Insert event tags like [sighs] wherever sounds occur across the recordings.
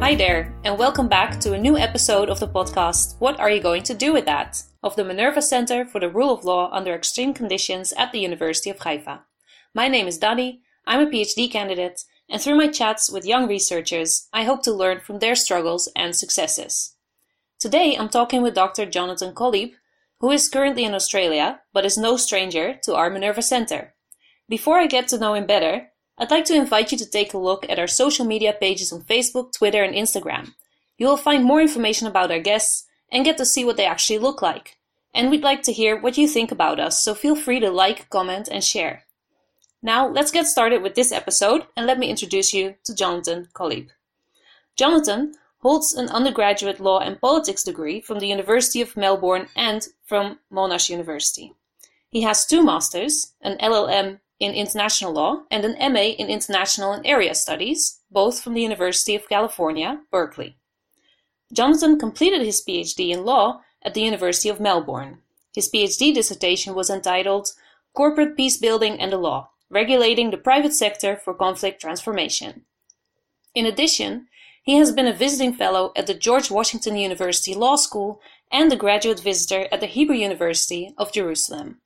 Hi there, and welcome back to a new episode of the podcast What Are You Going to Do with That? of the Minerva Center for the Rule of Law under Extreme Conditions at the University of Haifa. My name is Dani, I'm a PhD candidate, and through my chats with young researchers, I hope to learn from their struggles and successes. Today I'm talking with Dr. Jonathan Kolieb, who is currently in Australia but is no stranger to our Minerva Center. Before I get to know him better, I'd like to invite you to take a look at our social media pages on Facebook, Twitter, and Instagram. You will find more information about our guests and get to see what they actually look like. And we'd like to hear what you think about us, so feel free to like, comment, and share. Now, let's get started with this episode, and let me introduce you to Jonathan Kolieb. Jonathan holds an undergraduate law and politics degree from the University of Melbourne and from Monash University. He has two masters, an LLM in International Law and an MA in International and Area Studies, both from the University of California, Berkeley. Jonathan completed his PhD in law at the University of Melbourne. His PhD dissertation was entitled Corporate Peace Building and the Law Regulating the Private Sector for Conflict Transformation. In addition, he has been a visiting fellow at the George Washington University Law School and a graduate visitor at the Hebrew University of Jerusalem.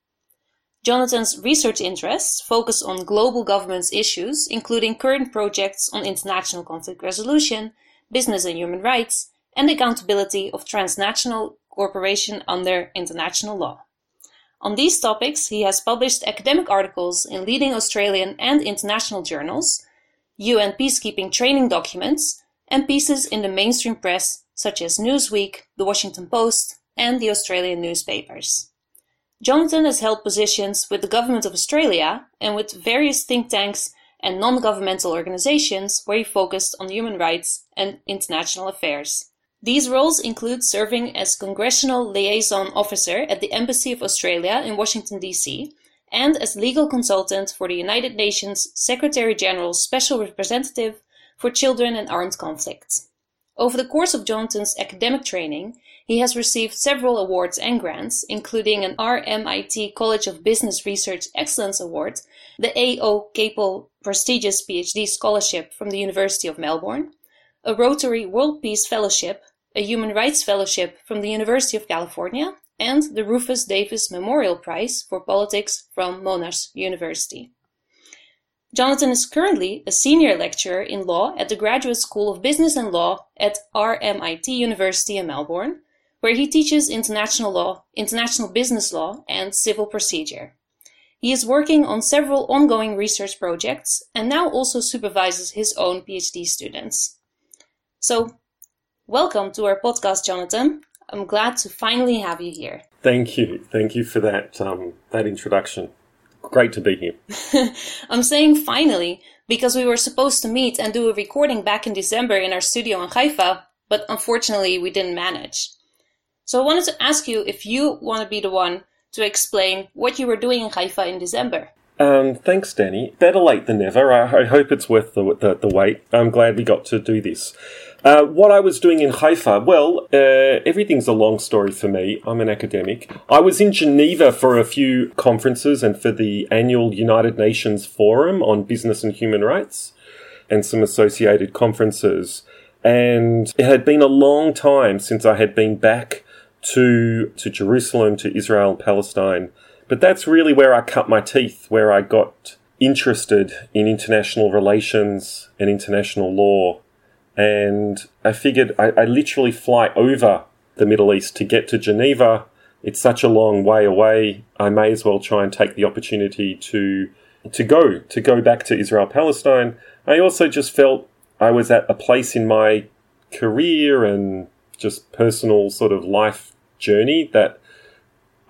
Jonathan's research interests focus on global governance issues, including current projects on international conflict resolution, business and human rights, and accountability of transnational corporation under international law. On these topics, he has published academic articles in leading Australian and international journals, UN peacekeeping training documents, and pieces in the mainstream press such as Newsweek, The Washington Post, and the Australian newspapers. Jonathan has held positions with the Government of Australia and with various think tanks and non-governmental organizations where he focused on human rights and international affairs. These roles include serving as Congressional Liaison Officer at the Embassy of Australia in Washington, D.C., and as legal consultant for the United Nations Secretary General's Special Representative for Children and Armed Conflict. Over the course of Jonathan's academic training, he has received several awards and grants, including an RMIT College of Business Research Excellence Award, the A.O. Capel prestigious PhD scholarship from the University of Melbourne, a Rotary World Peace Fellowship, a Human Rights Fellowship from the University of California, and the Rufus Davis Memorial Prize for Politics from Monash University. Jonathan is currently a senior lecturer in law at the Graduate School of Business and Law at RMIT University in Melbourne, where he teaches international law, international business law, and civil procedure. He is working on several ongoing research projects and now also supervises his own PhD students. So, welcome to our podcast, Jonathan. I'm glad to finally have you here. Thank you. Thank you for that um, that introduction. Great to be here. [laughs] I'm saying finally because we were supposed to meet and do a recording back in December in our studio in Haifa, but unfortunately we didn't manage. So I wanted to ask you if you want to be the one to explain what you were doing in Haifa in December. Um, thanks, Danny. Better late than never. I, I hope it's worth the, the, the, wait. I'm glad we got to do this. Uh, what I was doing in Haifa, well, uh, everything's a long story for me. I'm an academic. I was in Geneva for a few conferences and for the annual United Nations Forum on Business and Human Rights and some associated conferences. And it had been a long time since I had been back to to Jerusalem, to Israel and Palestine. But that's really where I cut my teeth, where I got interested in international relations and international law. And I figured I, I literally fly over the Middle East to get to Geneva. It's such a long way away. I may as well try and take the opportunity to to go to go back to Israel Palestine. I also just felt I was at a place in my career and just personal sort of life journey that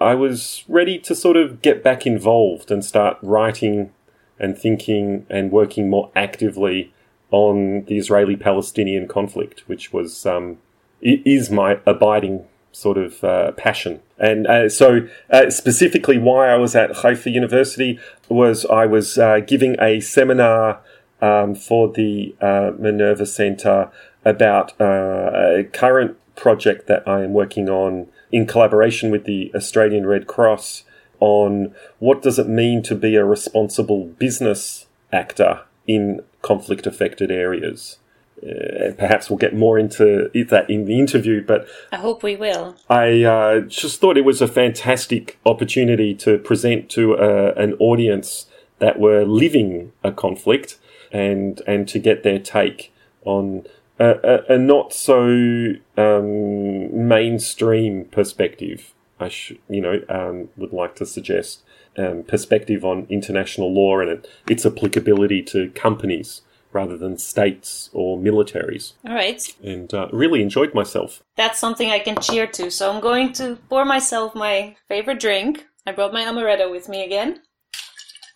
I was ready to sort of get back involved and start writing and thinking and working more actively on the Israeli Palestinian conflict, which was um, is my abiding sort of uh, passion. And uh, so, uh, specifically, why I was at Haifa University was I was uh, giving a seminar um, for the uh, Minerva Center about uh, a current project that I am working on in collaboration with the Australian Red Cross on what does it mean to be a responsible business actor in conflict affected areas. uh, perhaps we'll get more into that in the interview, but I hope we will. I uh, just thought it was a fantastic opportunity to present to uh, an audience that were living a conflict and and to get their take on a, a, a not so um, mainstream perspective. I should, you know, um, would like to suggest um, perspective on international law and its applicability to companies rather than states or militaries. All right. And uh, really enjoyed myself. That's something I can cheer to. So I'm going to pour myself my favorite drink. I brought my amaretto with me again.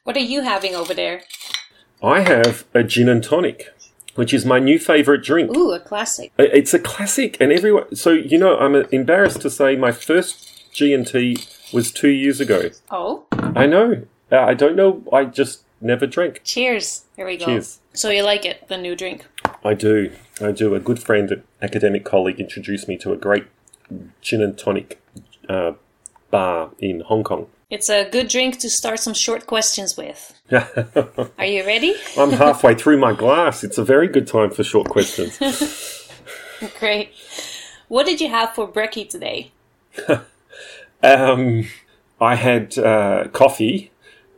What are you having over there? I have a gin and tonic, which is my new favorite drink. Ooh, a classic. It's a classic, and everyone. So you know, I'm embarrassed to say my first G and T was two years ago. Oh. I know. Uh, I don't know. I just never drank. Cheers. Here we go. Cheers. So you like it, the new drink? I do. I do. A good friend, an academic colleague, introduced me to a great gin and tonic uh, bar in Hong Kong. It's a good drink to start some short questions with. [laughs] Are you ready? I'm halfway through my glass. It's a very good time for short questions. [laughs] Great. What did you have for brekkie today? [laughs] um, I had uh, coffee,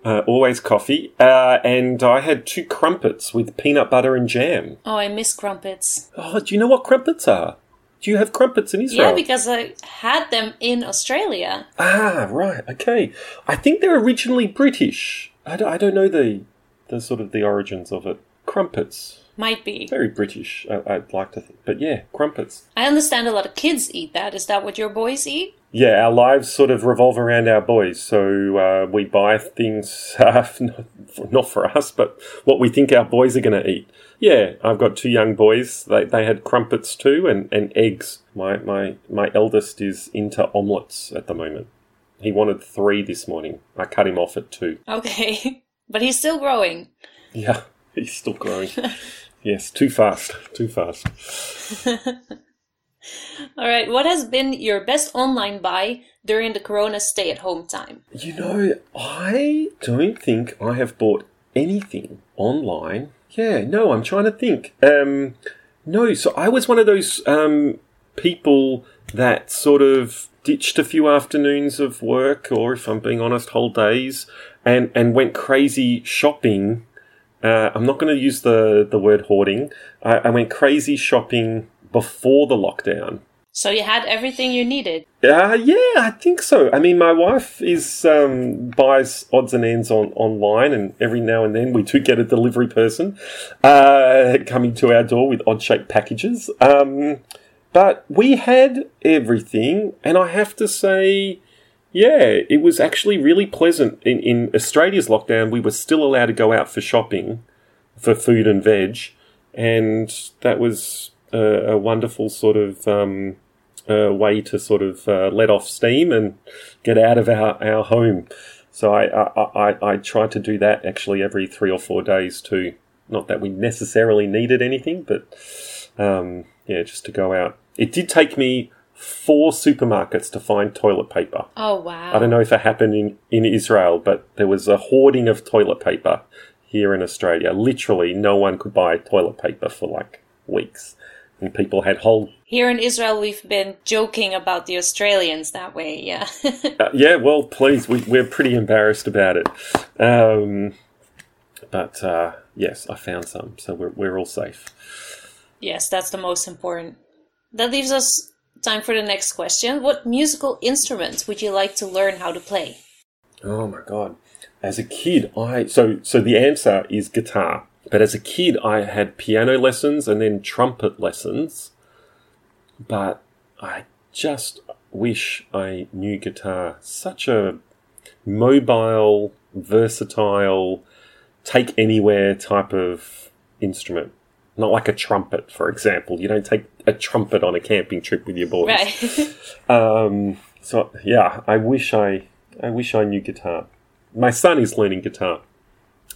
uh, always coffee, uh, and I had two crumpets with peanut butter and jam. Oh, I miss crumpets. Oh, do you know what crumpets are? Do you have crumpets in Israel? Yeah, because I had them in Australia. Ah, right. Okay. I think they're originally British. I don't, I don't know the the sort of the origins of it. Crumpets. Might be. Very British, I, I'd like to think. But yeah, crumpets. I understand a lot of kids eat that. Is that what your boys eat? Yeah, our lives sort of revolve around our boys. So uh, we buy things, [laughs] uh, not for us, but what we think our boys are going to eat. Yeah, I've got two young boys. They, they had crumpets too and, and eggs. My, my, my eldest is into omelettes at the moment. He wanted three this morning. I cut him off at two. Okay. [laughs] but he's still growing. Yeah, [laughs] he's still growing. [laughs] yes, too fast. Too fast. All right. What has been your best online buy during the Corona stay at home time? You know, I don't think I have bought anything online. Yeah, no, I'm trying to think. Um, no, so I was one of those um, people that sort of ditched a few afternoons of work, or if I'm being honest, whole days, and, and went crazy shopping. Uh, I'm not going to use the, the word hoarding. I, I went crazy shopping before the lockdown. So you had everything you needed. Uh, yeah, I think so. I mean, my wife is um, buys odds and ends on online, and every now and then we do get a delivery person uh, coming to our door with odd shaped packages. Um, but we had everything, and I have to say, yeah, it was actually really pleasant. In, in Australia's lockdown, we were still allowed to go out for shopping for food and veg, and that was a, a wonderful sort of um, uh, way to sort of uh, let off steam and get out of our, our home. So I, I, I, I try to do that actually every three or four days too. Not that we necessarily needed anything, but um, yeah, just to go out. It did take me four supermarkets to find toilet paper. Oh, wow. I don't know if it happened in, in Israel, but there was a hoarding of toilet paper here in Australia. Literally, no one could buy toilet paper for like weeks. And people had whole. Here in Israel, we've been joking about the Australians that way, yeah. [laughs] uh, yeah, well, please, we, we're pretty embarrassed about it. Um, but uh, yes, I found some, so we're, we're all safe. Yes, that's the most important. That leaves us time for the next question. What musical instruments would you like to learn how to play? Oh my god. As a kid, I so so the answer is guitar. But as a kid, I had piano lessons and then trumpet lessons. But I just wish I knew guitar. Such a mobile, versatile, take anywhere type of instrument. Not like a trumpet, for example. You don't take a trumpet on a camping trip with your boys. Right. [laughs] um, so yeah, I wish I, I wish I knew guitar. My son is learning guitar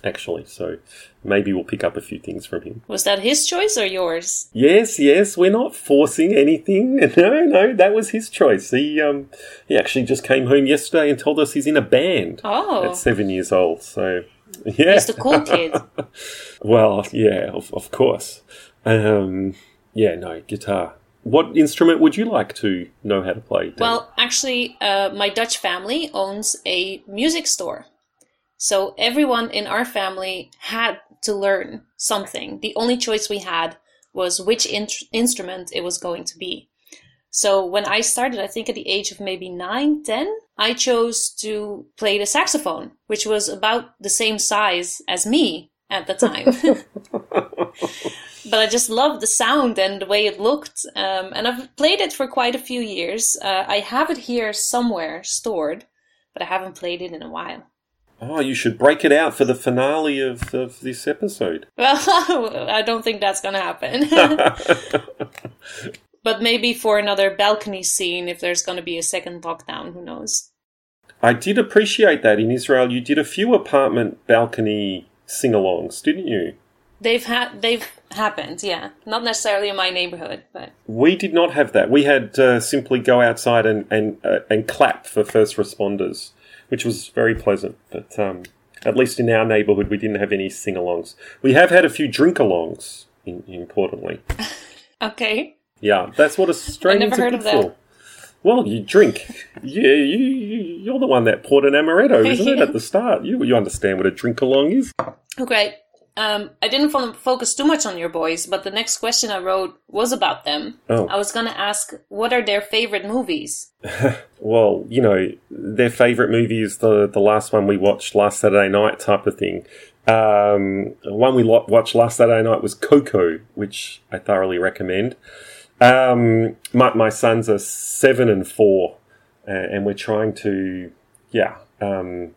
actually. So maybe we'll pick up a few things from him. Was that his choice or yours? Yes, yes, we're not forcing anything. [laughs] No, no, that was his choice. He um he actually just came home yesterday and told us he's in a band Oh, at seven years old. So [laughs] yeah, he's the cool kid. [laughs] well, yeah, of, of course. Um, yeah, no guitar. What instrument would you like to know how to play? Dan? Well, actually, uh, my Dutch family owns a music store. So everyone in our family had to learn something. The only choice we had was which in- instrument it was going to be. So when I started, I think at the age of maybe nine, ten, I chose to play the saxophone, which was about the same size as me at the time. [laughs] but I just loved the sound and the way it looked. Um, and I've played it for quite a few years. Uh, I have it here somewhere stored, but I haven't played it in a while. Oh, you should break it out for the finale of, of this episode. Well, [laughs] I don't think that's going to happen. [laughs] but maybe for another balcony scene, if there's going to be a second lockdown, who knows? I did appreciate that in Israel. You did a few apartment balcony sing-alongs, didn't you? They've had they've happened, yeah. Not necessarily in my neighborhood, but We did not have that. We had uh, simply go outside and and uh, and clap for first responders, which was very pleasant. But um, at least in our neighbourhood, we didn't have any sing-alongs. We have had a few drink-alongs. In, importantly, [laughs] okay. yeah, that's what Australians never are heard good of that. for. Well, you drink. Yeah, you, you you're the one that poured an amaretto, [laughs] isn't it? At the start, you you understand what a drink-along is. Okay. Um, I didn't fo- focus too much on your boys, but the next question I wrote was about them. Oh. I was going to ask, what are their favorite movies? [laughs] well, you know, their favourite movie is the the last one we watched last Saturday night, type of thing. Um, one we lo- watched last Saturday night was Coco, which I thoroughly recommend. Um, my my sons are seven and four, uh, and we're trying to, yeah, um,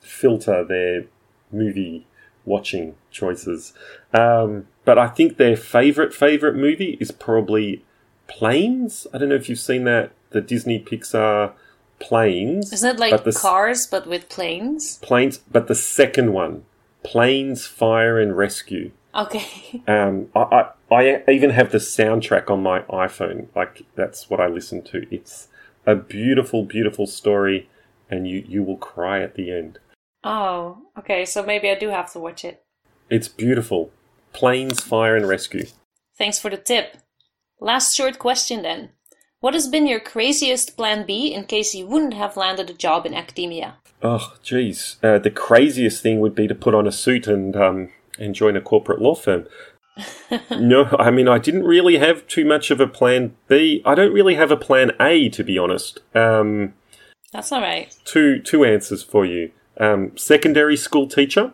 filter their movie watching choices. Um, but I think their favourite favourite movie is probably Planes. I don't know if you've seen that, the Disney Pixar Planes. Isn't it like but the cars, but with planes? Planes, but the second one, Planes, Fire and Rescue. Okay. [laughs] Um, I, I, I even have the soundtrack on my iPhone. Like that's what I listen to. It's a beautiful, beautiful story, and you you will cry at the end. Oh, okay. So maybe I do have to watch it. It's beautiful. Planes, Fire and Rescue. Thanks for the tip. Last short question then. What has been your craziest plan B in case you wouldn't have landed a job in academia? Oh, geez. Uh, the craziest thing would be to put on a suit and um, and join a corporate law firm. [laughs] no, I mean, I didn't really have too much of a plan B. I don't really have a plan A, to be honest. Um, That's all right. two two answers for you. Um, secondary school teacher.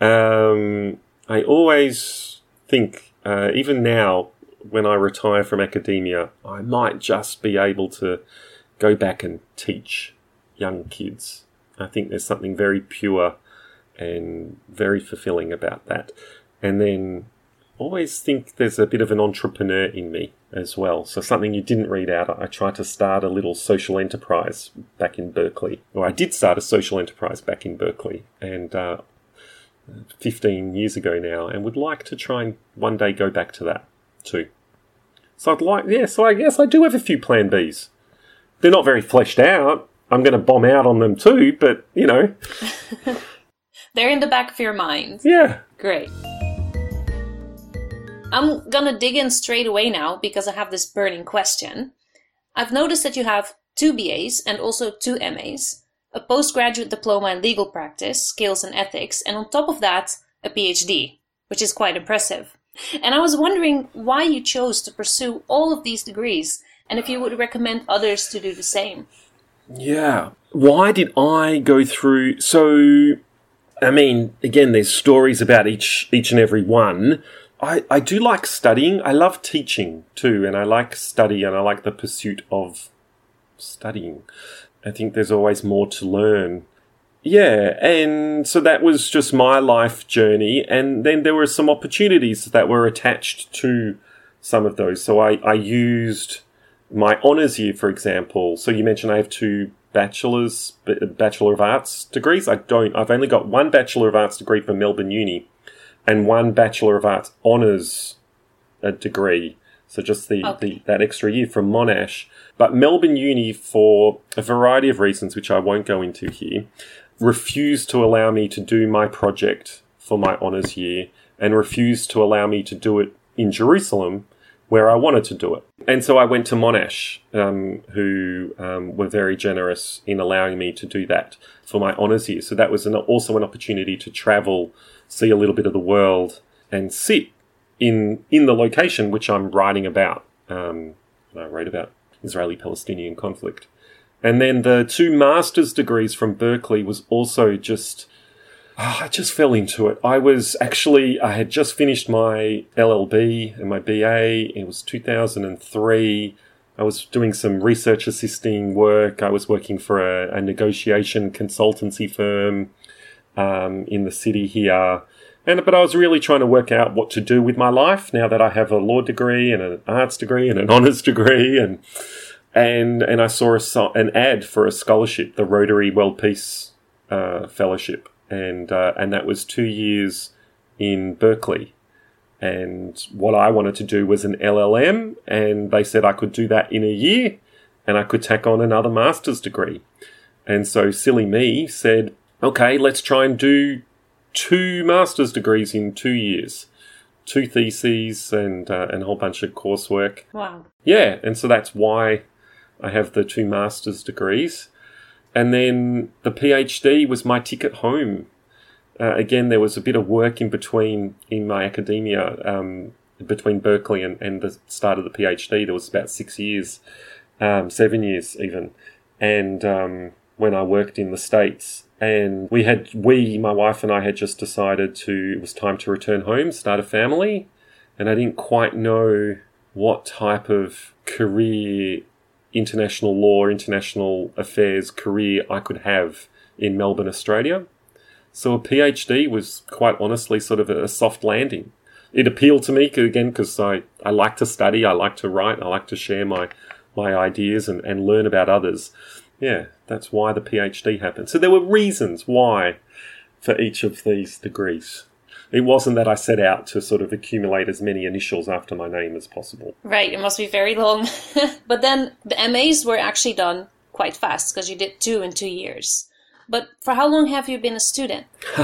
Um, I always think, uh, even now, when I retire from academia, I might just be able to go back and teach young kids. I think there's something very pure and very fulfilling about that. And then always think there's a bit of an entrepreneur in me as well. So something you didn't read out, I tried to start a little social enterprise back in Berkeley. Or I did start a social enterprise back in Berkeley and uh, 15 years ago now and would like to try and one day go back to that too. So I'd like, yeah, so I guess I do have a few plan Bs. They're not very fleshed out. I'm going to bomb out on them too, but you know, [laughs] They're in the back of your mind. yeah. Great. I'm gonna dig in straight away now because I have this burning question. I've noticed that you have two BAs and also two MAs, a postgraduate diploma in legal practice, skills and ethics, and on top of that, a PhD, which is quite impressive. And I was wondering why you chose to pursue all of these degrees and if you would recommend others to do the same. Yeah. Why did I go through so I mean, again, there's stories about each each and every one. I, I do like studying. I love teaching too, and I like study and I like the pursuit of studying. I think there's always more to learn. Yeah, and so that was just my life journey, and then there were some opportunities that were attached to some of those. So I, I used my honours year, for example. So you mentioned I have two bachelor's bachelor of arts degrees. I don't. I've only got one bachelor of arts degree from Melbourne Uni, and one bachelor of arts honours a degree. So just the, okay. the that extra year from Monash. But Melbourne Uni, for a variety of reasons, which I won't go into here, refused to allow me to do my project for my honours year, and refused to allow me to do it in Jerusalem where I wanted to do it. And so I went to Monash, um, who um, were very generous in allowing me to do that for my honours year. So that was an, also an opportunity to travel, see a little bit of the world, and sit in in the location which I'm writing about. Um, I wrote about Israeli-Palestinian conflict. And then the two master's degrees from Berkeley was also just I just fell into it. I was actually, I had just finished my LLB and my BA. It was 2003. I was doing some research assisting work. I was working for a, a negotiation consultancy firm um, in the city here. And, but I was really trying to work out what to do with my life now that I have a law degree and an arts degree and an [laughs] honours degree. And, and, and I saw a, an ad for a scholarship, the Rotary World Peace uh, Fellowship and uh, and that was two years in Berkeley. And what I wanted to do was an LLM, and they said I could do that in a year, and I could tack on another master's degree. And so silly me said, okay, let's try and do two master's degrees in two years, two theses, and uh, and a whole bunch of coursework. Wow. Yeah, and so that's why I have the two master's degrees. And then the PhD was my ticket home. Uh, again, there was a bit of work in between in my academia, um, between Berkeley and, and the start of the PhD. There was about six years, um, seven years even. And um, when I worked in the States, and we had, we, my wife and I had just decided to, it was time to return home, start a family. And I didn't quite know what type of career international law, international affairs career I could have in Melbourne, Australia. So a PhD was quite honestly sort of a soft landing. It appealed to me again because I, I like to study, I like to write, I like to share my my ideas and, and learn about others. Yeah, that's why the PhD happened. So there were reasons why for each of these degrees it wasn't that I set out to sort of accumulate as many initials after my name as possible. Right, it must be very long. [laughs] but then the MAs were actually done quite fast because you did two in two years. But for how long have you been a student? [laughs]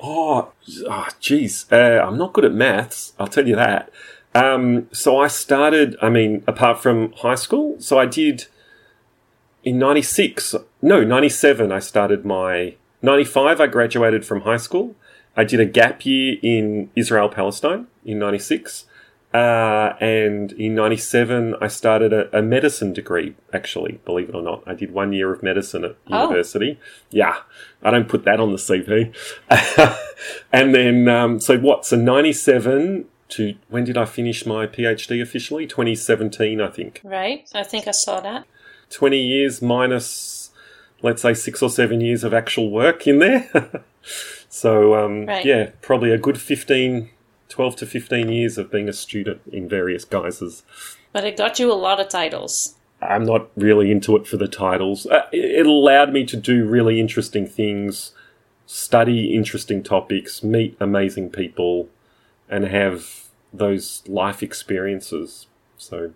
oh, oh, geez. Uh, I'm not good at maths, I'll tell you that. Um, so I started, I mean, apart from high school, so I did in 96, no, 97, I started my, 95, I graduated from high school. I did a gap year in Israel Palestine in 96. Uh, and in 97, I started a, a, medicine degree, actually, believe it or not. I did one year of medicine at oh. university. Yeah, I don't put that on the CV. [laughs] and then, um, so what? So 97 to when did I finish my PhD officially? 2017, I think. Right. I think I saw that. 20 years minus, let's say, six or seven years of actual work in there. [laughs] So, um, right. yeah, probably a good 15, 12 to 15 years of being a student in various guises. But it got you a lot of titles. I'm not really into it for the titles. Uh, it allowed me to do really interesting things, study interesting topics, meet amazing people, and have those life experiences. So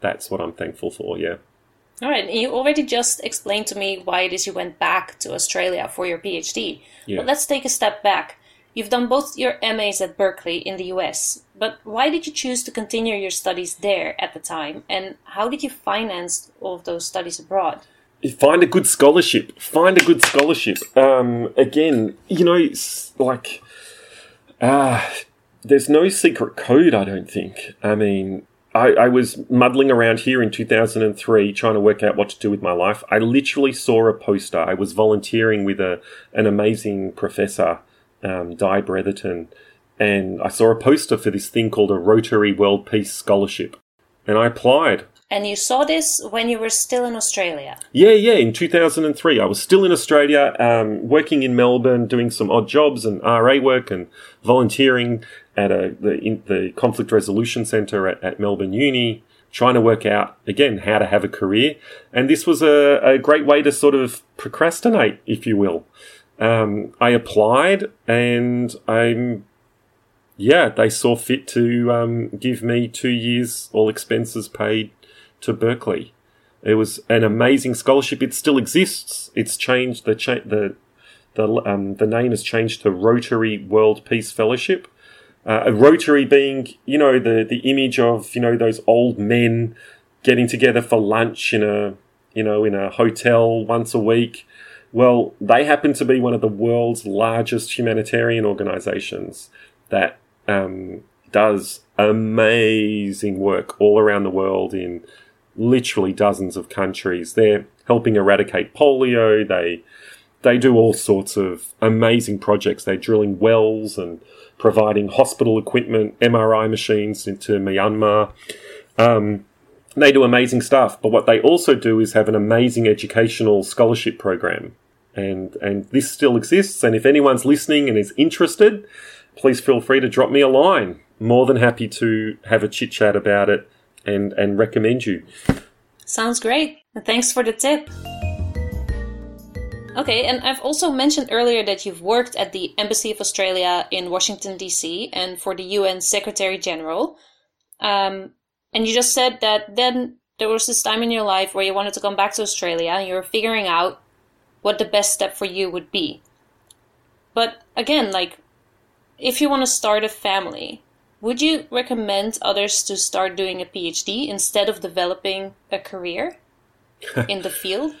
that's what I'm thankful for, yeah. All right, you already just explained to me why it is you went back to Australia for your PhD. Yeah. But let's take a step back. You've done both your MAs at Berkeley in the US, but why did you choose to continue your studies there at the time? And how did you finance all of those studies abroad? Find a good scholarship. Find a good scholarship. Um, again, you know, like, uh, there's no secret code, I don't think. I mean, I, I, was muddling around here in 2003 trying to work out what to do with my life. I literally saw a poster. I was volunteering with a an amazing professor, um, Di Bretherton, and I saw a poster for this thing called a Rotary World Peace Scholarship. And I applied. And you saw this when you were still in Australia? Yeah, yeah, in 2003. I was still in Australia, um, working in Melbourne, doing some odd jobs and RA work and volunteering at a, the, in, the Conflict Resolution Centre at, at, Melbourne Uni. trying to work out again how to have a career. And this was a, a great way to sort of procrastinate, if you will. Um, I applied and I'm, yeah, they saw fit to um, give me two years, all expenses paid to Berkeley. It was an amazing scholarship. It still exists. It's changed the cha- the the um, the name has changed to Rotary World Peace Fellowship. Uh, Rotary being, you know, the the image of you know those old men getting together for lunch in a you know in a hotel once a week. Well, they happen to be one of the world's largest humanitarian organizations that um, does amazing work all around the world in literally dozens of countries. They're helping eradicate polio. They they do all sorts of amazing projects. They're drilling wells and providing hospital equipment, MRI machines into Myanmar. Um, they do amazing stuff. But what they also do is have an amazing educational scholarship program. And, and this still exists. And if anyone's listening and is interested, please feel free to drop me a line. More than happy to have a chit chat about it and, and recommend you. Sounds great. Thanks for the tip. Okay, and I've also mentioned earlier that you've worked at the Embassy of Australia in Washington, D.C., and for the UN Secretary General. Um, and you just said that then there was this time in your life where you wanted to come back to Australia and you were figuring out what the best step for you would be. But again, like, if you want to start a family, would you recommend others to start doing a PhD instead of developing a career in the [laughs] field?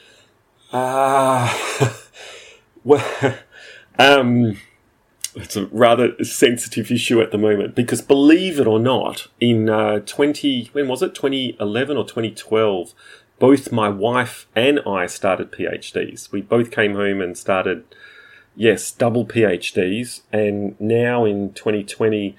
Ah, uh, [laughs] well, [laughs] um, it's a rather sensitive issue at the moment because believe it or not, in uh, 20, when was it? 2011 or 2012, both my wife and I started PhDs. We both came home and started, yes, double PhDs. And now in 2020,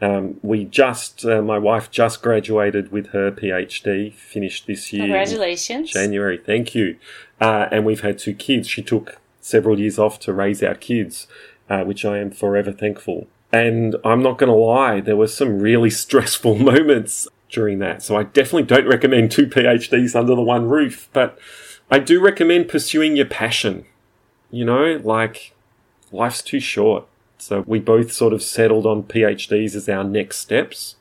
um, we just, uh, my wife just graduated with her PhD, finished this year. Congratulations. January, thank you. Uh, and we've had two kids. She took several years off to raise our kids, uh, which I am forever thankful. And I'm not going to lie, there were some really [laughs] stressful moments during that. So I definitely don't recommend two PhDs under the one roof, but I do recommend pursuing your passion. You know, like life's too short. So we both sort of settled on PhDs as our next steps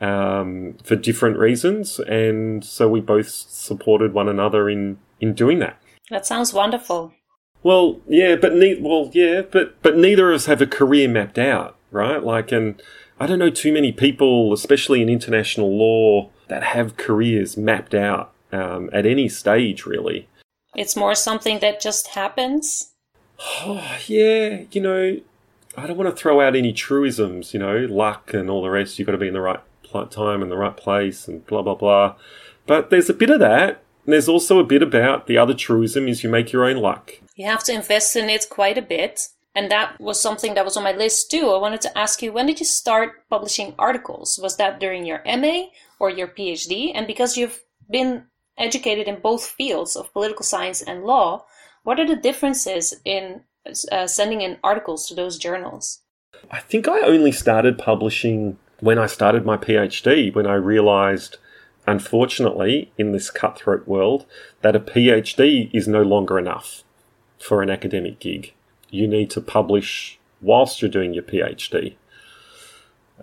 um, for different reasons, and so we both supported one another in in doing that. That sounds wonderful. Well, yeah, but ne- well, yeah, but but neither of us have a career mapped out, right? Like, and I don't know too many people, especially in international law, that have careers mapped out um, at any stage, really. It's more something that just happens. [sighs] Oh, yeah, you know, I don't want to throw out any truisms, you know, luck and all the rest. You've got to be in the right time and the right place and blah, blah, blah. But there's a bit of that. And there's also a bit about the other truism is you make your own luck. You have to invest in it quite a bit. And that was something that was on my list too. I wanted to ask you, when did you start publishing articles? Was that during your MA or your PhD? And because you've been educated in both fields of political science and law, what are the differences in uh, sending in articles to those journals? I think I only started publishing when I started my PhD, when I realized, unfortunately, in this cutthroat world, that a PhD is no longer enough for an academic gig. You need to publish whilst you're doing your PhD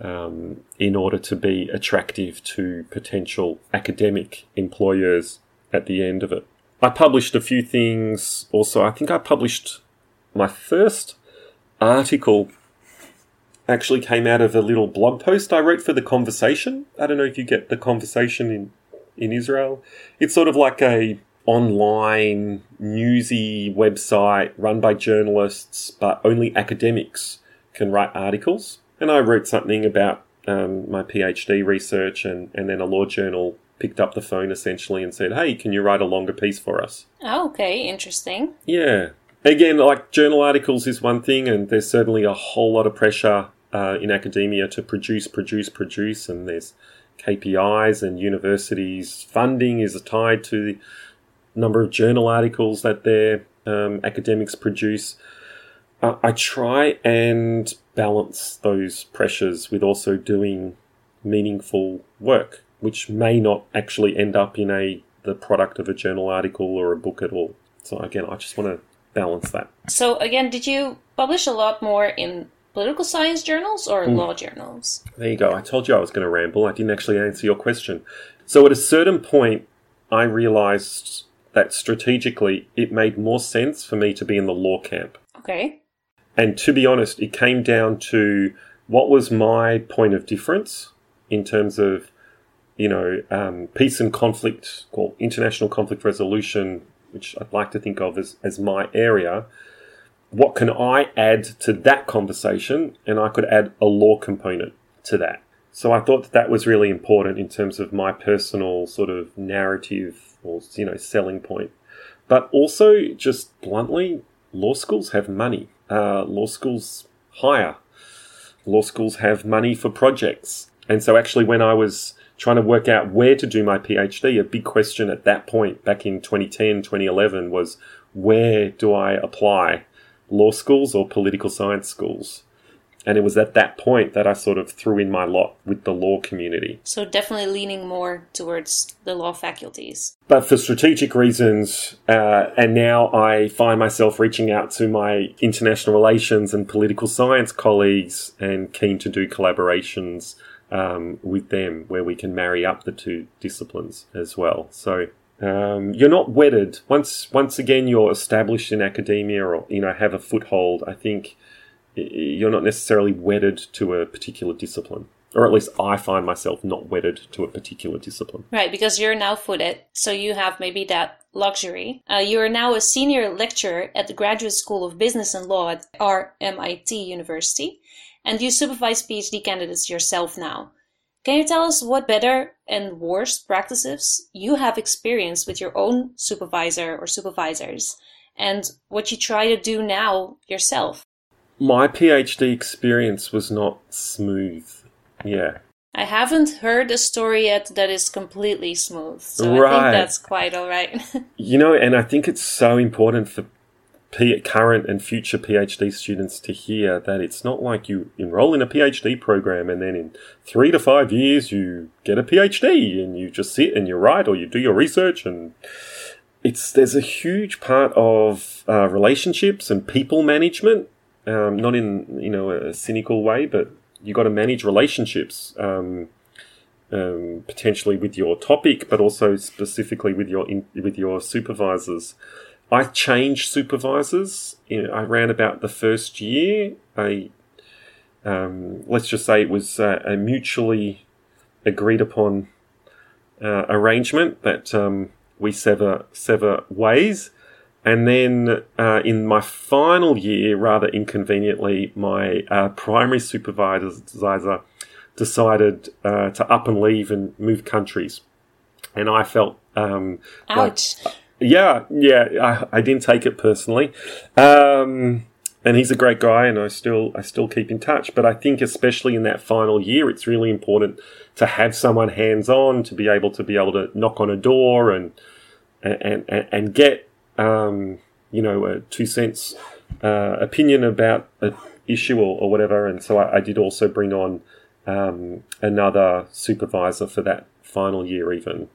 um, in order to be attractive to potential academic employers at the end of it. I published a few things also. I think I published my first article actually came out of a little blog post I wrote for the conversation. I don't know if you get the conversation in in Israel. It's sort of like a online newsy website run by journalists, but only academics can write articles. And I wrote something about um, my PhD research, and, and then a law journal picked up the phone essentially and said, Hey, can you write a longer piece for us? Oh, okay, interesting. Yeah. Again, like journal articles is one thing, and there's certainly a whole lot of pressure uh, in academia to produce, produce, produce, and there's KPIs, and universities' funding is tied to the number of journal articles that their um, academics produce. Uh, I try and balance those pressures with also doing meaningful work which may not actually end up in a the product of a journal article or a book at all. So again, I just want to balance that. So again, did you publish a lot more in political science journals or mm. law journals? There you go. I told you I was going to ramble. I didn't actually answer your question. So at a certain point, I realized that strategically it made more sense for me to be in the law camp. Okay. And to be honest, it came down to what was my point of difference in terms of, you know, um, peace and conflict or international conflict resolution, which I'd like to think of as, as my area. What can I add to that conversation? And I could add a law component to that. So I thought that, that was really important in terms of my personal sort of narrative or, you know, selling point. But also, just bluntly, law schools have money. Uh, law schools hire. Law schools have money for projects. And so, actually, when I was trying to work out where to do my PhD, a big question at that point, back in 2010, 2011, was where do I apply? Law schools or political science schools? And it was at that point that I sort of threw in my lot with the law community. So, definitely leaning more towards the law faculties. But for strategic reasons, uh, and now I find myself reaching out to my international relations and political science colleagues and keen to do collaborations um, with them where we can marry up the two disciplines as well. So, um, you're not wedded once once again you're established in academia or you know have a foothold. I think you're not necessarily wedded to a particular discipline. Or at least I find myself not wedded to a particular discipline. Right, because you're now footed, so you have maybe that luxury. Uh, you are now a senior lecturer at the Graduate School of Business and Law at RMIT University, and you supervise PhD candidates yourself now. Can you tell us what better and worse practices you have experienced with your own supervisor or supervisors, and what you try to do now yourself? my PhD experience was not smooth. Yeah. I haven't heard a story yet that is completely smooth. So right. I think that's quite all right. [laughs] you know, and I think it's so important for P- current and future PhD students to hear that it's not like you enroll in a PhD program and then in three to five years you get a PhD and you just sit and you write or you do your research and it's there's a huge part of uh, relationships and people management um, not in you know a cynical way, but you got to manage relationships um, um, potentially with your topic, but also specifically with your in, with your supervisors. I changed supervisors. You know, I ran about the first year. I um, let's just say it was uh, a mutually agreed upon uh, arrangement that um, we sever sever ways. And then uh, in my final year, rather inconveniently, my uh, primary supervisor decided uh, to up and leave and move countries. And I felt um, Ouch. Like, yeah, yeah, I, I, didn't take it personally. Um, and he's a great guy, and I still I still keep in touch. But I think, especially in that final year, it's really important to have someone hands on to be able to be able to knock on a door and and and, and get um, you know, a two cents uh, opinion about an issue or, or whatever. And so I, I did also bring on um, another supervisor for that final year, even.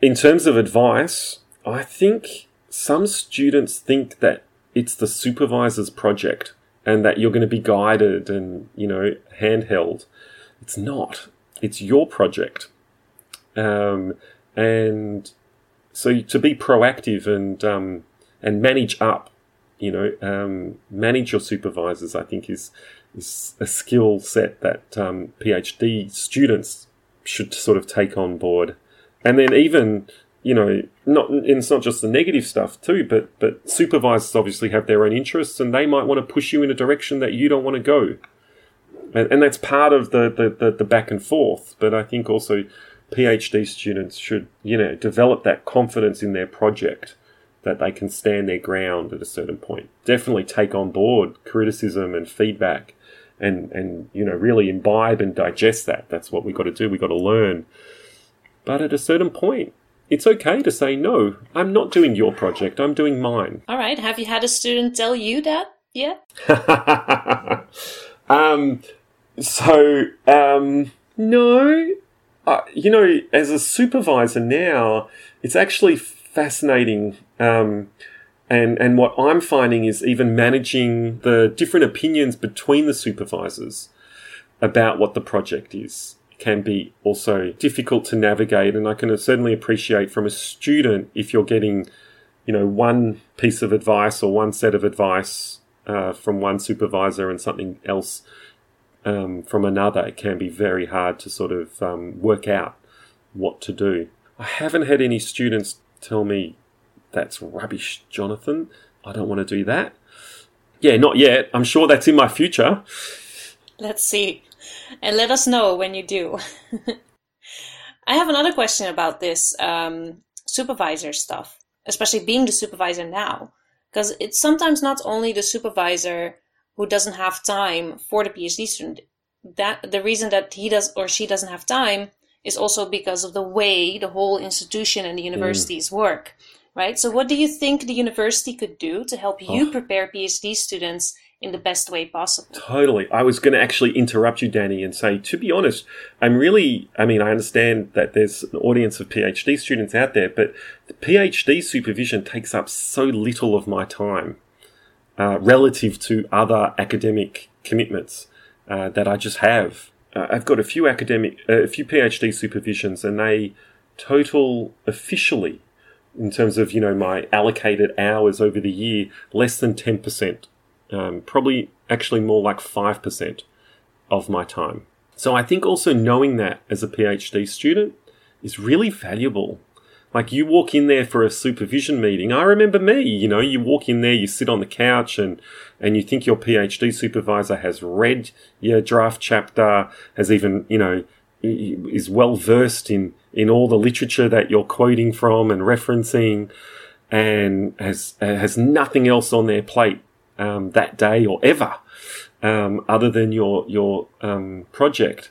In terms of advice, I think some students think that it's the supervisor's project and that you're going to be guided and, you know, handheld. It's not. It's your project. Um, and so to be proactive and um, and manage up, you know, um, manage your supervisors, I think is is a skill set that um, PhD students should sort of take on board, and then even you know, not it's not just the negative stuff too, but but supervisors obviously have their own interests, and they might want to push you in a direction that you don't want to go, and, and that's part of the, the the, the back and forth. But I think also PhD students should, you know, develop that confidence in their project that they can stand their ground at a certain point. Definitely take on board criticism and feedback and, and you know, really imbibe and digest that. That's what we've got to do. We've got to learn. But at a certain point, it's okay to say, no, I'm not doing your project, I'm doing mine. All right. Have you had a student tell you that yet? [laughs] um, so, um, no, uh, you know, as a supervisor now, it's actually fascinating. Um, and, and what I'm finding is even managing the different opinions between the supervisors about what the project is can be also difficult to navigate. And I can certainly appreciate from a student if you're getting, you know, one piece of advice or one set of advice uh, from one supervisor and something else um, from another, it can be very hard to sort of um, work out what to do. I haven't had any students tell me that's rubbish, Jonathan. I don't want to do that. Yeah, not yet. I'm sure that's in my future. Let's see. And let us know when you do. [laughs] I have another question about this um, supervisor stuff, especially being the supervisor now. Because it's sometimes not only the supervisor who doesn't have time for the PhD student. That the reason that he does or she doesn't have time is also because of the way the whole institution and the universities mm. work, right? So, what do you think the university could do to help you oh. prepare PhD students in the best way possible? Totally. I was going to actually interrupt you, Danny, and say, to be honest, I'm really, I mean, I understand that there's an audience of PhD students out there, but the PhD supervision takes up so little of my time uh, relative to other academic commitments uh, that I just have. Uh, I've got a few academic, uh, a few PhD supervisions, and they total officially, in terms of you know my allocated hours over the year, less than ten percent. Um, probably actually more like five percent of my time. So I think also knowing that as a PhD student is really valuable like you walk in there for a supervision meeting. I remember me, you know, you walk in there, you sit on the couch and, and you think your PhD supervisor has read your draft chapter, has even, you know, is well versed in, in all the literature that you're quoting from and referencing and has, has nothing else on their plate, um, that day or ever, um, other than your, your, um, project.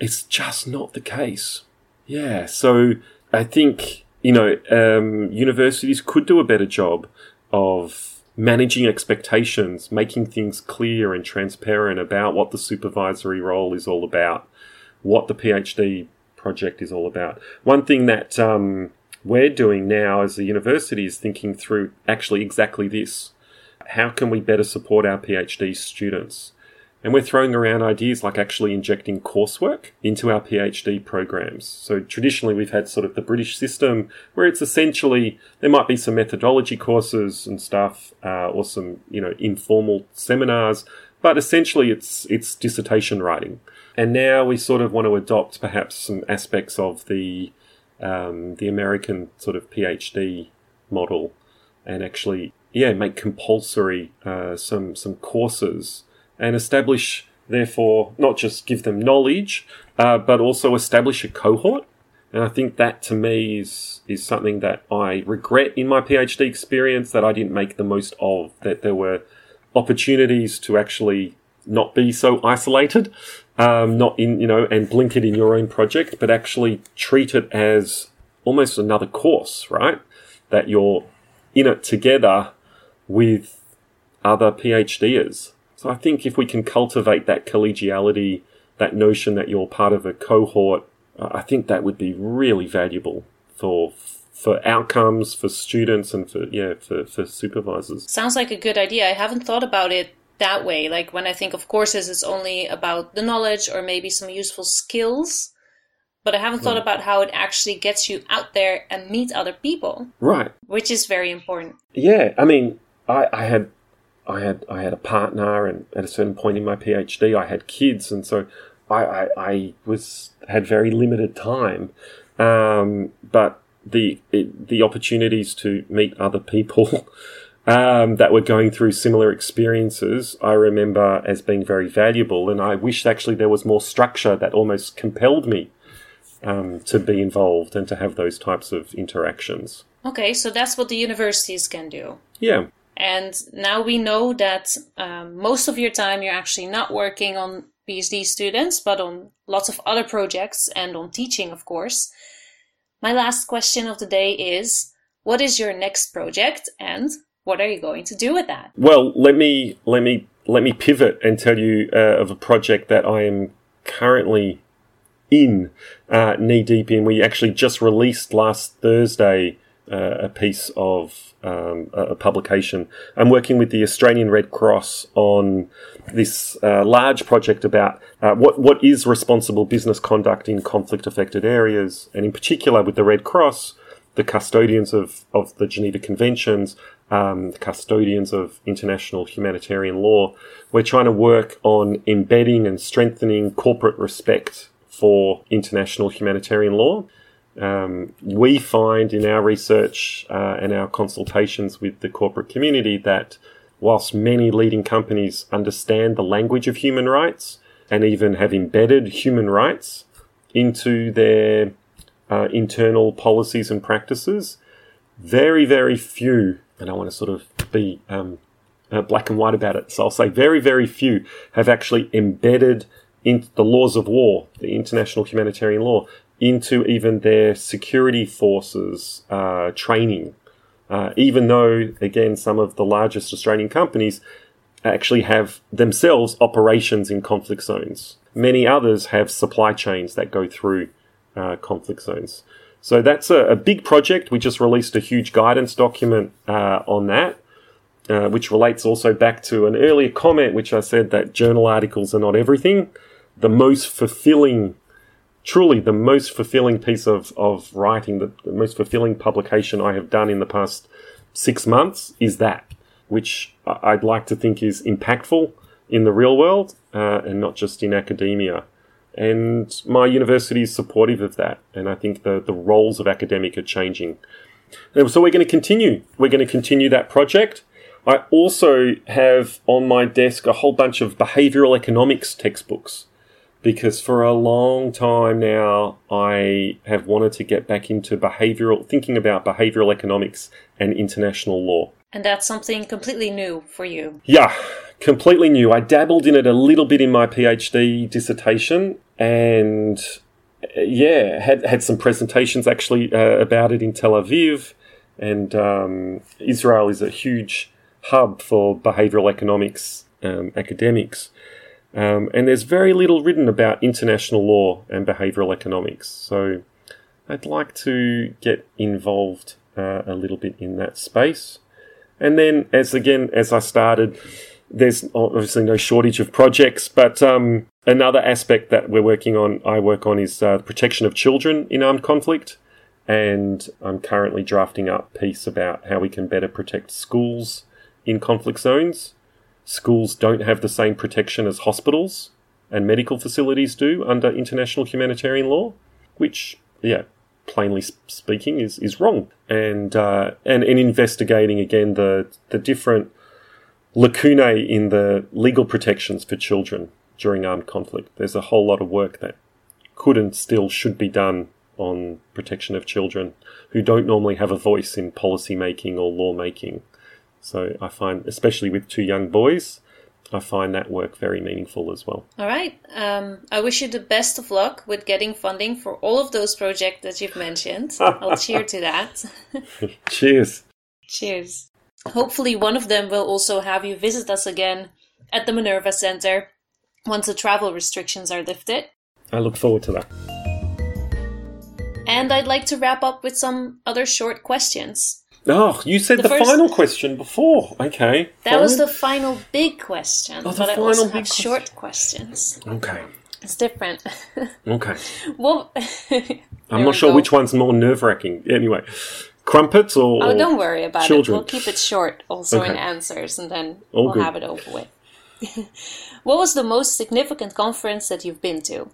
It's just not the case. Yeah. So I think, you know, um, universities could do a better job of managing expectations, making things clear and transparent about what the supervisory role is all about, what the PhD project is all about. One thing that um, we're doing now as a university is thinking through actually exactly this. How can we better support our PhD students? And we're throwing around ideas like actually injecting coursework into our PhD programs. So traditionally we've had sort of the British system where it's essentially, there might be some methodology courses and stuff, uh, or some, you know, informal seminars, but essentially it's, it's dissertation writing. And now we sort of want to adopt perhaps some aspects of the, um, the American sort of PhD model and actually, yeah, make compulsory, uh, some, some courses and establish, therefore, not just give them knowledge, uh, but also establish a cohort. And I think that to me is, is something that I regret in my PhD experience that I didn't make the most of, that there were opportunities to actually not be so isolated, um, not in, you know, and blink it in your own project, but actually treat it as almost another course, right? That you're in it together with other PhDers. So I think if we can cultivate that collegiality, that notion that you're part of a cohort, I think that would be really valuable for for outcomes for students and for yeah for, for supervisors. Sounds like a good idea. I haven't thought about it that way. Like when I think of courses, it's only about the knowledge or maybe some useful skills. But I haven't thought mm. about how it actually gets you out there and meet other people. Right. Which is very important. Yeah. I mean, I, I had I had I had a partner, and at a certain point in my PhD, I had kids, and so I I, I was had very limited time. Um, but the it, the opportunities to meet other people [laughs] um, that were going through similar experiences, I remember as being very valuable, and I wish actually there was more structure that almost compelled me um, to be involved and to have those types of interactions. Okay, so that's what the universities can do. Yeah. And now we know that um, most of your time you're actually not working on PhD students, but on lots of other projects and on teaching, of course. My last question of the day is what is your next project and what are you going to do with that? Well, let me let me let me pivot and tell you uh, of a project that I am currently in, uh, knee deep in. We actually just released last Thursday uh, a piece of um, a publication. I'm working with the Australian Red Cross on this uh, large project about uh, what what is responsible business conduct in conflict affected areas, and in particular with the Red Cross, the custodians of of the Geneva Conventions, um, the custodians of international humanitarian law. We're trying to work on embedding and strengthening corporate respect for international humanitarian law. Um, we find in our research uh, and our consultations with the corporate community that whilst many leading companies understand the language of human rights and even have embedded human rights into their uh, internal policies and practices, very, very few, and I want to sort of be um, uh, black and white about it, so I'll say very, very few have actually embedded in the laws of war, the international humanitarian law, into even their security forces uh, training. Uh, even though, again, some of the largest Australian companies actually have themselves operations in conflict zones. Many others have supply chains that go through uh, conflict zones. So that's a, a, big project. We just released a huge guidance document uh, on that. Uh, which relates also back to an earlier comment, which I said that journal articles are not everything. The most fulfilling truly the most fulfilling piece of, of writing, the, the, most fulfilling publication I have done in the past six months is that, which I'd like to think is impactful in the real world uh, and not just in academia. And my university is supportive of that. And I think the, the roles of academic are changing. And so we're going to continue. We're going to continue that project. I also have on my desk a whole bunch of behavioral economics textbooks because for a long time now I have wanted to get back into behavioral thinking about behavioral economics and international law. And that's something completely new for you. Yeah, completely new. I dabbled in it a little bit in my PhD dissertation and yeah, had had some presentations actually uh, about it in Tel Aviv and um, Israel is a huge hub for behavioral economics um, academics. Um, and there's very little written about international law and behavioral economics. So I'd like to get involved uh, a little bit in that space. And then, as again, as I started, there's obviously no shortage of projects, but um, another aspect that we're working on, I work on, is uh, the protection of children in armed conflict. And I'm currently drafting up piece about how we can better protect schools in conflict zones schools don't have the same protection as hospitals and medical facilities do under international humanitarian law, which, yeah, plainly speaking, is, is wrong. And, uh, and in investigating again the, the different lacunae in the legal protections for children during armed conflict. There's a whole lot of work that could and still should be done on protection of children who don't normally have a voice in policy making or law making. So I find, especially with two young boys, I find that work very meaningful as well. All right. Um, I wish you the best of luck with getting funding for all of those projects that you've mentioned. I'll [laughs] cheer to that. [laughs] Cheers. Cheers. Hopefully, one of them will also have you visit us again at the Minerva Center once the travel restrictions are lifted. I look forward to that. And I'd like to wrap up with some other short questions. Oh, you said the, the first, final question before. Okay. That fine. was the final big question. Oh, but I also have short questions. Okay. It's different. [laughs] okay. Well, [laughs] I'm not sure go. which one's more nerve wracking. Anyway, crumpets or. Oh, don't worry about children. it. We'll keep it short also okay. in answers and then All we'll good. have it over with. [laughs] what was the most significant conference that you've been to?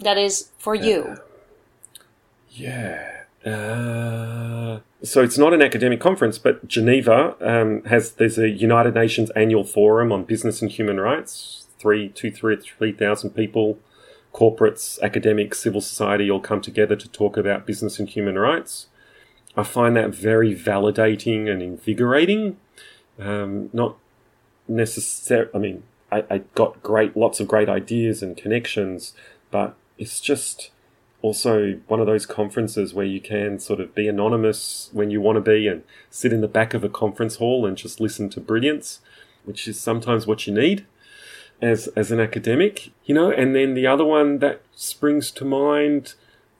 That is for uh, you. yeah. Uh, so it's not an academic conference, but Geneva um, has there's a United Nations annual forum on business and human rights. Three, two, three, three thousand people, corporates, academics, civil society all come together to talk about business and human rights. I find that very validating and invigorating. Um, not necessarily. I mean, I, I got great, lots of great ideas and connections, but it's just also one of those conferences where you can sort of be anonymous when you want to be and sit in the back of a conference hall and just listen to brilliance, which is sometimes what you need. as as an academic, you know. And then the other one that springs to mind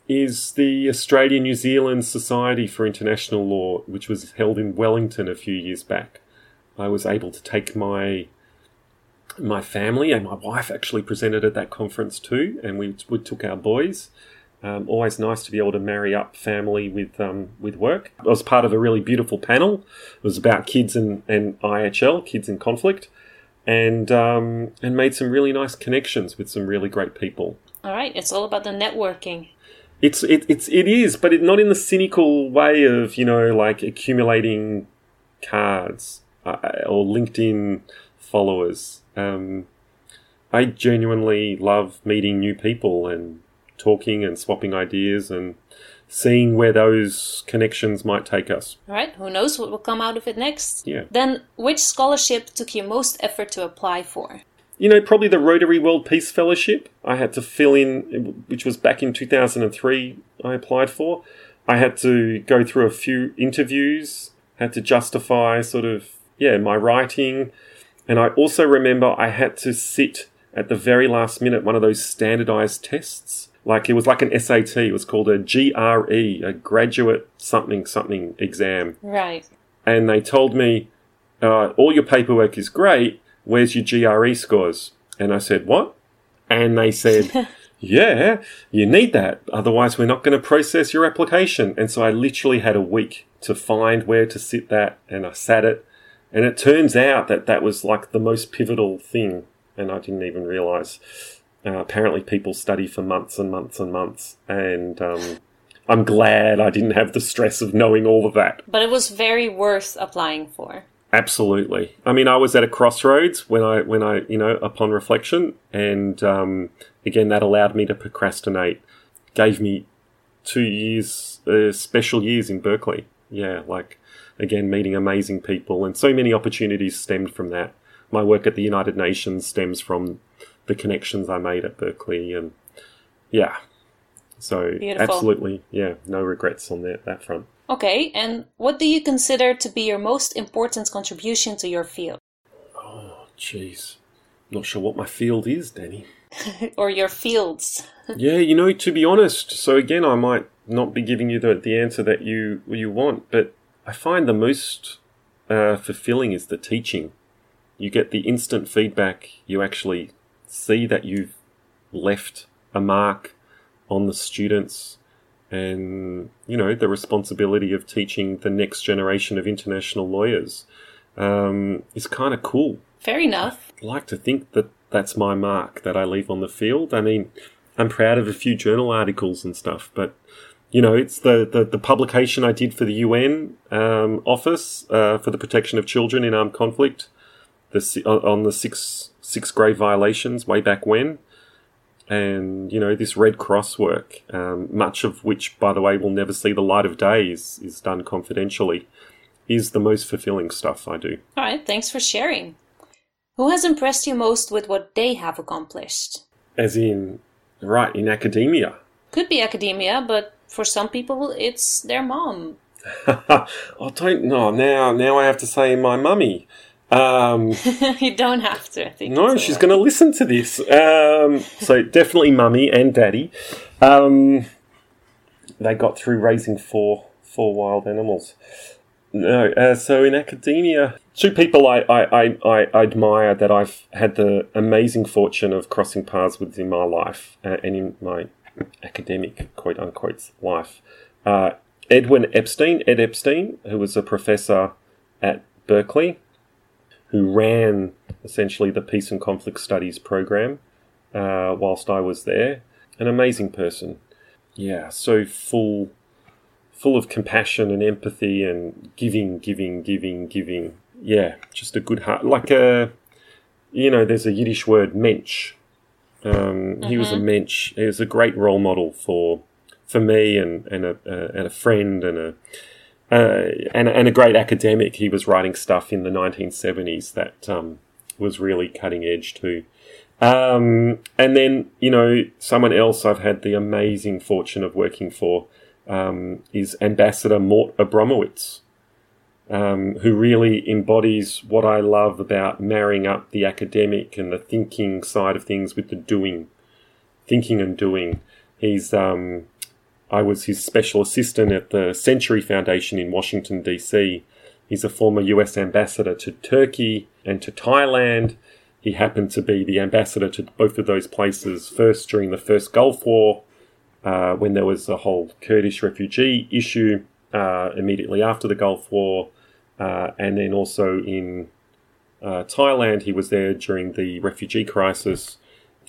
is the Australia New Zealand Society for International Law, which was held in Wellington a few years back. I was able to take my my family and my wife actually presented at that conference too, and we, we took our boys. Um, always nice to be able to marry up family with um, with work. I was part of a really beautiful panel. It was about kids and, and IHL, kids in conflict, and um, and made some really nice connections with some really great people. All right, it's all about the networking. It's it, it's it is, but it, not in the cynical way of you know like accumulating cards uh, or LinkedIn followers. Um, I genuinely love meeting new people and talking and swapping ideas and seeing where those connections might take us. All right, who knows what will come out of it next? Yeah. Then, which scholarship took you most effort to apply for? You know, probably the Rotary World Peace Fellowship I had to fill in, which was back in 2003, I applied for. I had to go through a few interviews, had to justify sort of, yeah, my writing. And I also remember I had to sit at the very last minute one of those standardized tests like it was like an SAT. It was called a GRE, a graduate something something exam. Right. And they told me, uh, all your paperwork is great. Where's your GRE scores? And I said, what? And they said, [laughs] yeah, you need that. Otherwise, we're not going to process your application. And so I literally had a week to find where to sit that, and I sat it. And it turns out that that was like the most pivotal thing, and I didn't even realize. Uh, apparently, people study for months and months and months, and um, I'm glad I didn't have the stress of knowing all of that. But it was very worth applying for. Absolutely. I mean, I was at a crossroads when I, when I, you know, upon reflection, and um, again, that allowed me to procrastinate. Gave me two years, uh, special years in Berkeley. Yeah, like again, meeting amazing people, and so many opportunities stemmed from that. My work at the United Nations stems from the connections I made at Berkeley, and yeah, so Beautiful. absolutely, yeah, no regrets on that that front. Okay, and what do you consider to be your most important contribution to your field? Oh, jeez, not sure what my field is, Danny. [laughs] or your fields? [laughs] yeah, you know, to be honest, so again, I might not be giving you the the answer that you you want, but I find the most uh, fulfilling is the teaching. You get the instant feedback. You actually see that you've left a mark on the students and you know the responsibility of teaching the next generation of international lawyers um, is kind of cool. Fair enough. I like to think that that's my mark that I leave on the field. I mean, I'm proud of a few journal articles and stuff, but you know, it's the, the, the publication I did for the UN um, office uh, for the protection of children in armed conflict, the on the six six grave violations way back when. And, you know, this Red Cross work, um, much of which, by the way, will never see the light of day, is, is done confidentially, is the most fulfilling stuff I do. All right, thanks for sharing. Who has impressed you most with what they have accomplished? As in, right, in academia. Could be academia, but for some people, it's their mom. [laughs] I don't know. Now, now I have to say my mummy. Um, [laughs] you don't have to. I think no, she's right. going to listen to this. Um, so definitely, mummy and daddy. Um, they got through raising four four wild animals. No, uh, so in academia, two people I, I, I, I, admire that I've had the amazing fortune of crossing paths with in my life uh, and in my academic quote unquote life. Uh, Edwin Epstein, Ed Epstein, who was a professor at Berkeley who ran essentially the Peace and Conflict Studies program uh, whilst I was there. An amazing person. Yeah, so full full of compassion and empathy and giving, giving, giving, giving. Yeah, just a good heart. Like a, you know, there's a Yiddish word, mensch. Um, mm-hmm. He was a mm-hmm. mensch. He was a great role model for for me and and a, uh, and a friend and a uh, and, and a great academic. He was writing stuff in the 1970s that um, was really cutting edge too. Um, and then, you know, someone else I've had the amazing fortune of working for um, is Ambassador Mort Abramowitz. um, who really embodies what I love about marrying up the academic and the thinking side of things with the doing, thinking and doing. He's um, I was his special assistant at the Century Foundation in Washington D.C. He's a former U.S. ambassador to Turkey and to Thailand. He happened to be the ambassador to both of those places first during the first Gulf War, uh, when there was a whole Kurdish refugee issue uh, immediately after the Gulf War, uh, and then also in uh, Thailand, he was there during the refugee crisis,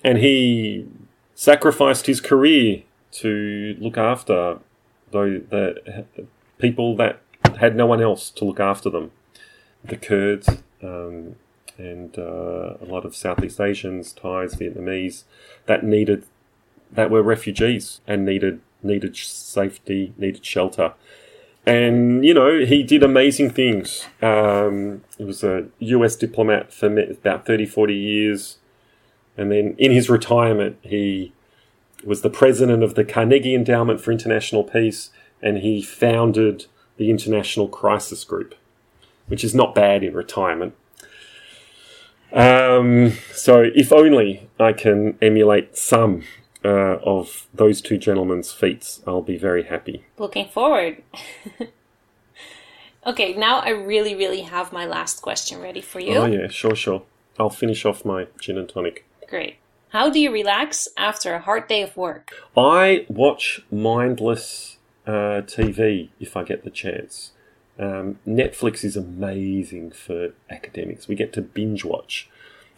and he sacrificed his career to look after the, the people that had no one else to look after them. The Kurds um, and uh, a lot of Southeast Asians, Thais, Vietnamese that needed that were refugees and needed needed safety, needed shelter. And you know he did amazing things. Um, he was a us diplomat for about 30 40 years. And then in his retirement he was the president of the carnegie endowment for international peace and he founded the international crisis group which is not bad in retirement um, so if only i can emulate some uh, of those two gentlemen's feats, I'll be very happy. Looking forward. [laughs] okay, now I really, really have my last question ready for you. Oh, yeah, sure, sure. I'll finish off my gin and tonic. Great. How do you relax after a hard day of work? I watch mindless uh, TV if I get the chance. Um, Netflix is amazing for academics. We get to binge watch.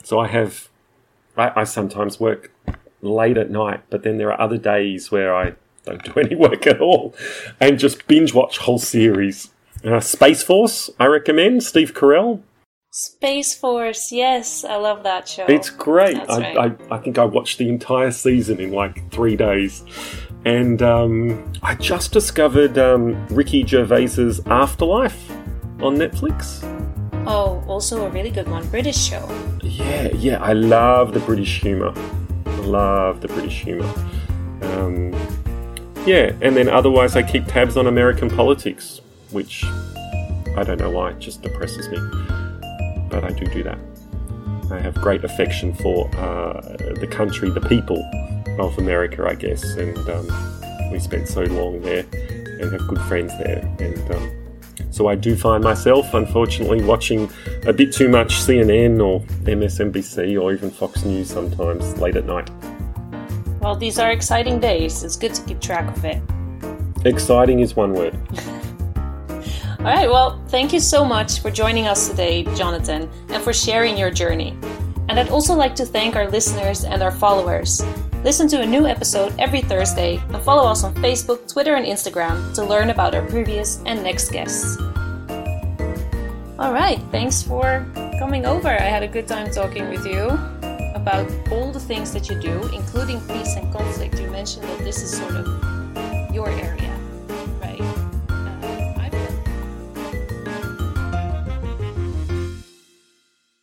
So I have, I, I sometimes work late at night, but then there are other days where I don't do any [laughs] work at all and just binge watch whole series. Uh, Space Force, I recommend. Steve Carell. Space Force, yes, I love that show. It's great. I, right. I, I, think I watched the entire season in like three days. And um, I just discovered um, Ricky Gervais's Afterlife on Netflix. Oh, also a really good one, British show. Yeah, yeah, I love the British humour love the British humour. Um, yeah, and then otherwise I keep tabs on American politics, which I don't know why, it just depresses me. But I do do that. I have great affection for uh, the country, the people of America, I guess, and um, we spent so long there and have good friends there. And um, so I do find myself, unfortunately, watching a bit too much CNN or MSNBC or even Fox News sometimes late at night. Well, these are exciting days. It's good to keep track of it. Exciting is one word. [laughs] All right, well, thank you so much for joining us today, Jonathan, and for sharing your journey. And I'd also like to thank our listeners and our followers. Listen to a new episode every Thursday and follow us on Facebook, Twitter, and Instagram to learn about our previous and next guests. All right, thanks for coming over. I had a good time talking with you about all the things that you do, including peace and conflict. You mentioned that this is sort of your area.